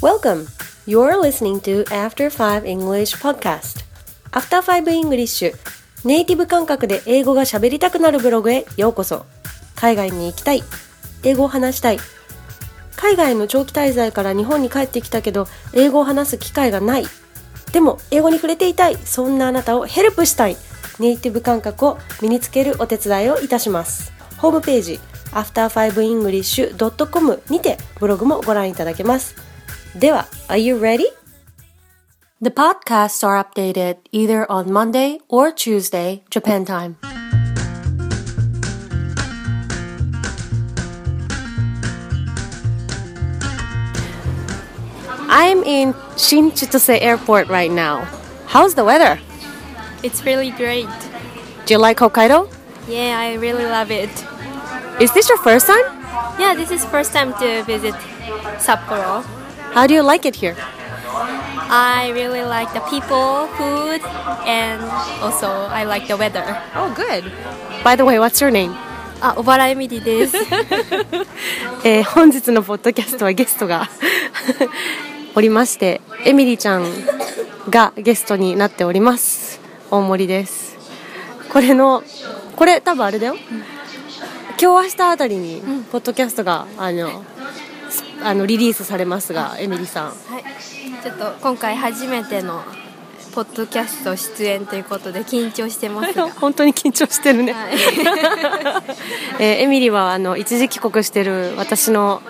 Welcome! You're listening to After 5 English Podcast. After 5 English. ネイティブ感覚で英語が喋りたくなるブログへようこそ。海外に行きたい。英語を話したい。海外の長期滞在から日本に帰ってきたけど英語を話す機会がない。でも英語に触れていたい。そんなあなたをヘルプしたい。ネイティブ感覚を身につけるお手伝いをいたします。ホームページ after5english.com にてブログもご覧いただけます。では Are you ready? The podcasts are updated either on Monday or Tuesday, Japan time. I'm in Shinchitose Airport right now. How's the weather? It's really great. Do you like Hokkaido? Yeah, I really love it. Is this your first time? Yeah, this is first time to visit Sapporo. How do you like it here? I really like the people, food, and also I like the weather. Oh, good. By the way, what's your name? あ、小原恵美里です。えー本日のポッドキャストはゲストがおりましてエミリちゃんがゲストになっております大森ですこれのこれ多分あれだよ、今日明日あたりにポッドキャストが、あのすあのリリースされますがエミリさん。はい。ちょっと今回初めてのポッドキャスト出演ということで緊張してますが。本当に緊張してるね、はい。えーエミリはあの一時帰国してる私の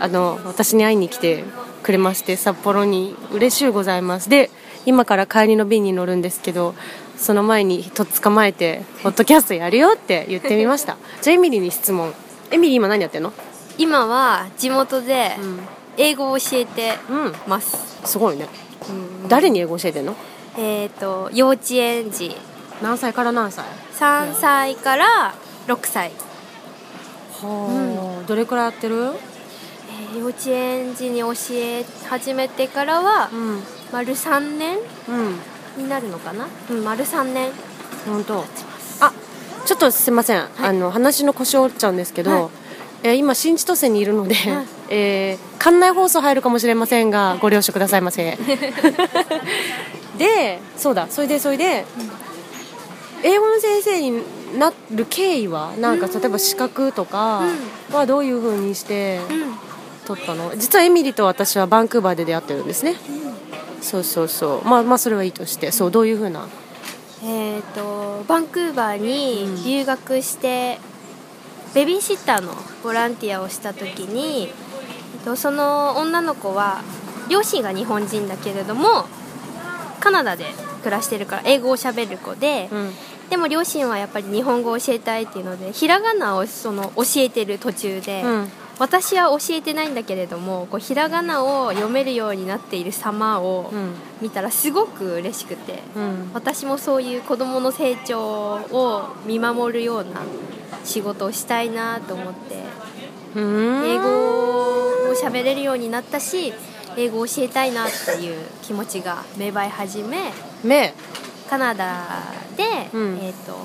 あの私に会いに来てくれまして札幌に嬉しゅうございます。で今から帰りの便に乗るんですけどその前にとっ捕まえて「ポッドキャストやるよ」って言ってみました。じゃあエミリに質問。エミリ今何やってんの？今は地元でん。英語を教えてうんます。すごいね。誰に英語教えてんの？えっ、と幼稚園児。何歳から何歳？3歳から6歳。はあ、どれくらいやってる？えー幼稚園児に教え始めてからはうん。丸3年うん。になるのかな？うん丸3年本当。あ、ちょっとすいません。あの話の腰折っちゃうんですけど、はいえー今新千歳にいるので、はいえー館内放送入るかもしれませんがご了承くださいませ。で、そうだ。それでそれで、英語の先生になる経緯はなんか例えば資格とかはどういう風にしてうん取ったの？実はエミリと私はバンクーバーで出会ってるんですね。そうそうそう。まあまあそれはいいとして、そうどういう風な？えっ、とバンクーバーに留学して、ベビーシッターのボランティアをした時に、その女の子は両親が日本人だけれどもカナダで暮らしてるから英語をしゃべる子で、うん。でも両親はやっぱり日本語を教えたいっていうのでひらがなをその教えてる途中で、うん私は教えてないんだけれどもこうひらがなを読めるようになっている様をうん見たらすごく嬉しくて、うん。私もそういう子どもの成長を見守るような仕事をしたいなと思ってうん英語を喋れるようになったし英語を教えたいなっていう気持ちが芽生え始め目。カナダで、うんえー、と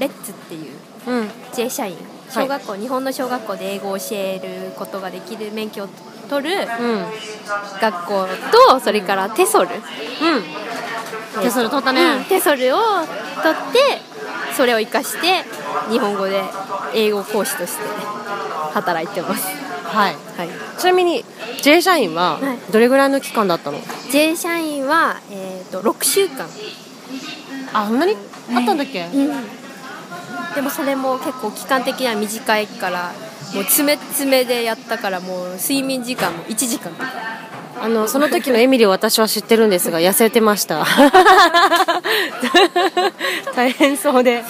レッツっていううん。J 社員小学校、日本の小学校で英語を教えることができる免許を取るうん。学校とそれからテソル、うん。テソル取ったねうんテソルを取ってそれを生かして日本語で英語講師として働いてます、はい。はい、ちなみに J 社員ははいどれぐらいの期間だったの？J 社員は、えー、と6週間、あ、そんなにあったんだっけ？でもそれも結構期間的には短いからもう詰め詰めでやったからもう睡眠時間も1時間とかあのその時のエミリーを私は知ってるんですが 痩せてました。大変そうで、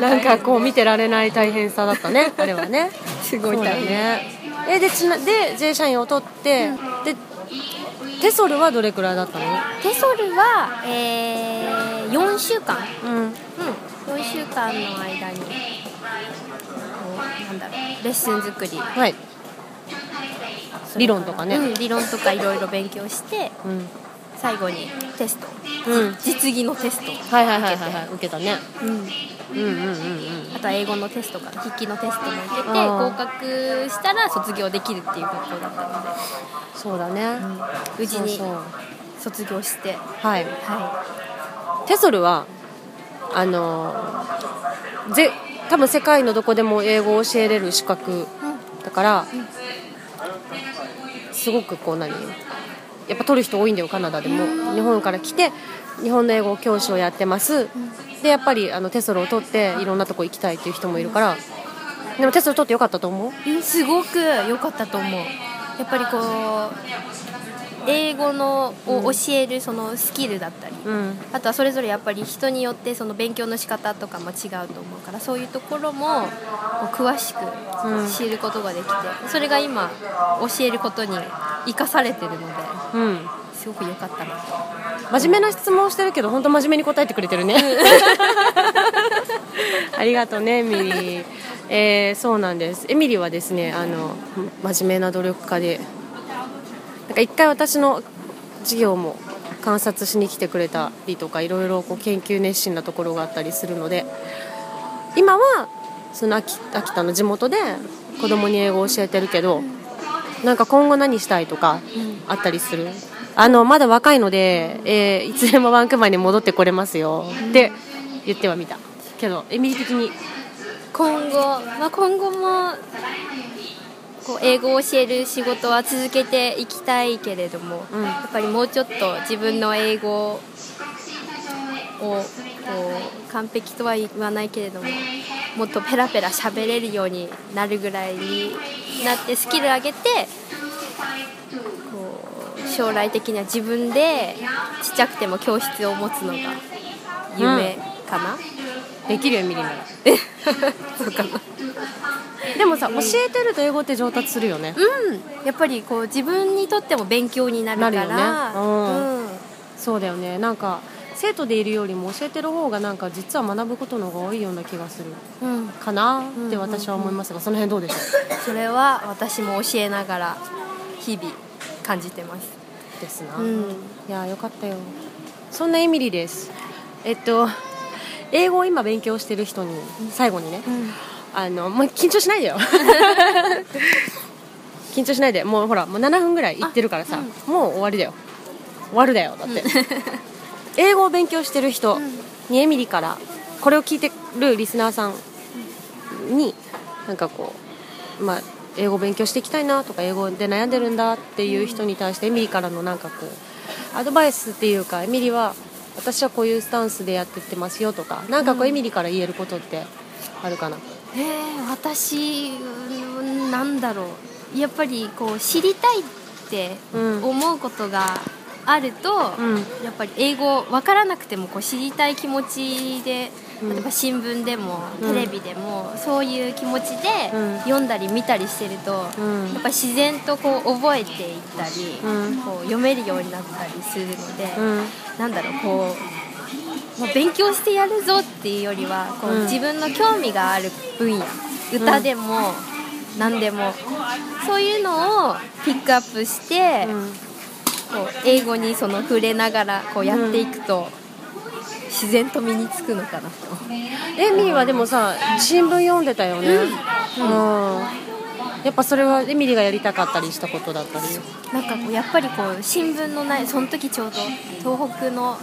なんかこう見てられない大変さだったね。あれはね。すごい大変ね。えでちなで J 社員を取って、でテソルはどれくらいだったの？テソルは、えー、4週間うん。うん、4週間の間にこうなんだろうレッスン作り、はい。理論とかね。うん、理論とかいろいろ勉強してうん。最後にテスト、うん。実技のテスト。はいはいはいはいはい。受けたね。うん。うんうんうんうん。あとは英語のテストか。筆記のテストも受けて合格したら卒業できるっていう学校だったので、そうだね、うん。無事に卒業して。はい。はテソルはあのぜ多分世界のどこでも英語を教えれる資格い、うん。だから、すごくこう何やっぱ取る人多いんだよカナダでも。日本から来て日本の英語教師をやってます、でやっぱりあのテソルを取っていろんなとこ行きたいっていう人もいるから。でもテソル取ってよかったと思う？うんすごく良かったと思う。やっぱりこう英語のを教えるそのスキルだったり、うん。あとはそれぞれやっぱり人によってその勉強の仕方とかも違うと思うからそういうところも詳しくうん。知ることができて、それが今教えることに生かされてるのでうん。すごく良かったなと。真面目な質問をしてるけど本当真面目に答えてくれてるね。ありがとうねエミリー、えーそうなんです。エミリーはですねあの真面目な努力家でなんか一回私の授業も観察しに来てくれたりとかいろいろこう研究熱心なところがあったりするので今はその秋秋田の地元で子供に英語を教えてるけどなんか今後何したいとかあったりする？あのまだ若いので、えーいつでもバンクーバーに戻ってこれますよ。って言ってはみた。けどエミリー的に？今後、まあ、今後もこう英語を教える仕事は続けていきたいけれども、うん。やっぱりもうちょっと自分の英語をこう完璧とは言わないけれどももっとペラペラ喋れるようになるぐらいになってスキル上げてこう将来的には自分でちっちゃくても教室を持つのが夢かな、できるよエミリーならそうかな でもさ教えてると英語って上達するよね。うん、やっぱりこう自分にとっても勉強になるから。ね。うん。うん。そうだよね。なんか生徒でいるよりも教えてる方がなんか実は学ぶことの方が多いような気がする。うん、かな？って私は思いますがその辺どうでしょ それは私も教えながら日々感じてます、うですな、うん。いやよかったよ。そんなエミリーです。えっと英語を今勉強してる人に最後にね、あのもう緊張しないでよ。緊張しないで。もうほらもう7分ぐらい行ってるからさ、もう終わりだよ。終わるだよだって、英語を勉強してる人にエミリーからこれを聞いてるリスナーさんになんかこうまあ英語を勉強していきたいなとか英語で悩んでるんだっていう人に対してエミリーからのなんかこうアドバイスっていうかエミリーは私はこういうスタンスでやってってますよとかなんかこうエミリーから言えることってあるかな、えー、私うんなんだろう。やっぱりこう知りたいってうん思うことがあると、うん。やっぱり英語分からなくてもこう知りたい気持ちでうん。例えば新聞でもうんテレビでも、そういう気持ちでうん。読んだり見たりしてると、うん。やっぱり自然とこう覚えていったり、うん。こう読めるようになったりするので、うん。なんだろうこうもう勉強してやるぞっていうよりはこう、うん。自分の興味がある分野歌でも何でもそういうのをピックアップして、こう英語にその触れながらこうやっていくと、自然と身につくのかなと。エミーはでもさ新聞読んでたよね。うん、やっぱそれはエミリーがやりたかったりしたことだったり？なんかこうやっぱりこう新聞のないその時ちょうど東北の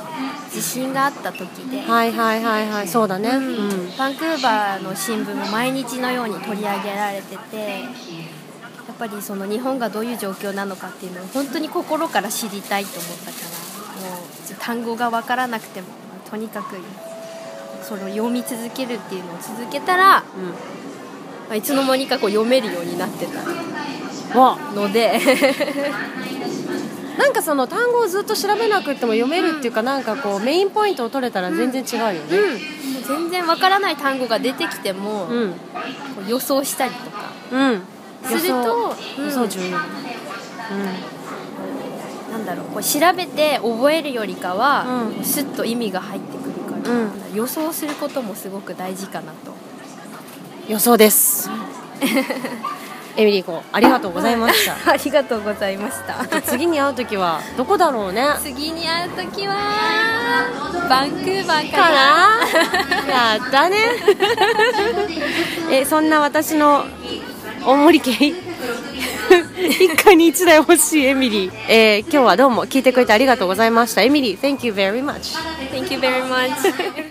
地震があった時で、はいはいはいはいそうだね。うん。バンクーバーの新聞も毎日のように取り上げられててやっぱりその日本がどういう状況なのかっていうのを本当に心から知りたいと思ったからもう単語が分からなくてもとにかくそれを読み続けるっていうのを続けたら、まあいつの間にかこう読めるようになってたうんわ。ので。なんかその単語をずっと調べなくても読めるっていうかなんかこうメインポイントを取れたら全然違うよね。うん、全然分からない単語が出てきても、うん。こう予想したりとか。うん。すると予うん。想重要。なんだろう。こう調べて覚えるよりかは、うん。スッと意味が入ってくるから、うん。予想することもすごく大事かなと予想です。エミリー子 ありがとうございました。ありがとうございました。次に会う時はどこだろうね。次に会う時はバンクーバーかかななやったね。えそんな私の大森家一家に一台欲しいエミリー、えー今日はどうも聞いてくれてありがとうございました。エミリー Thank you very much Thank you very much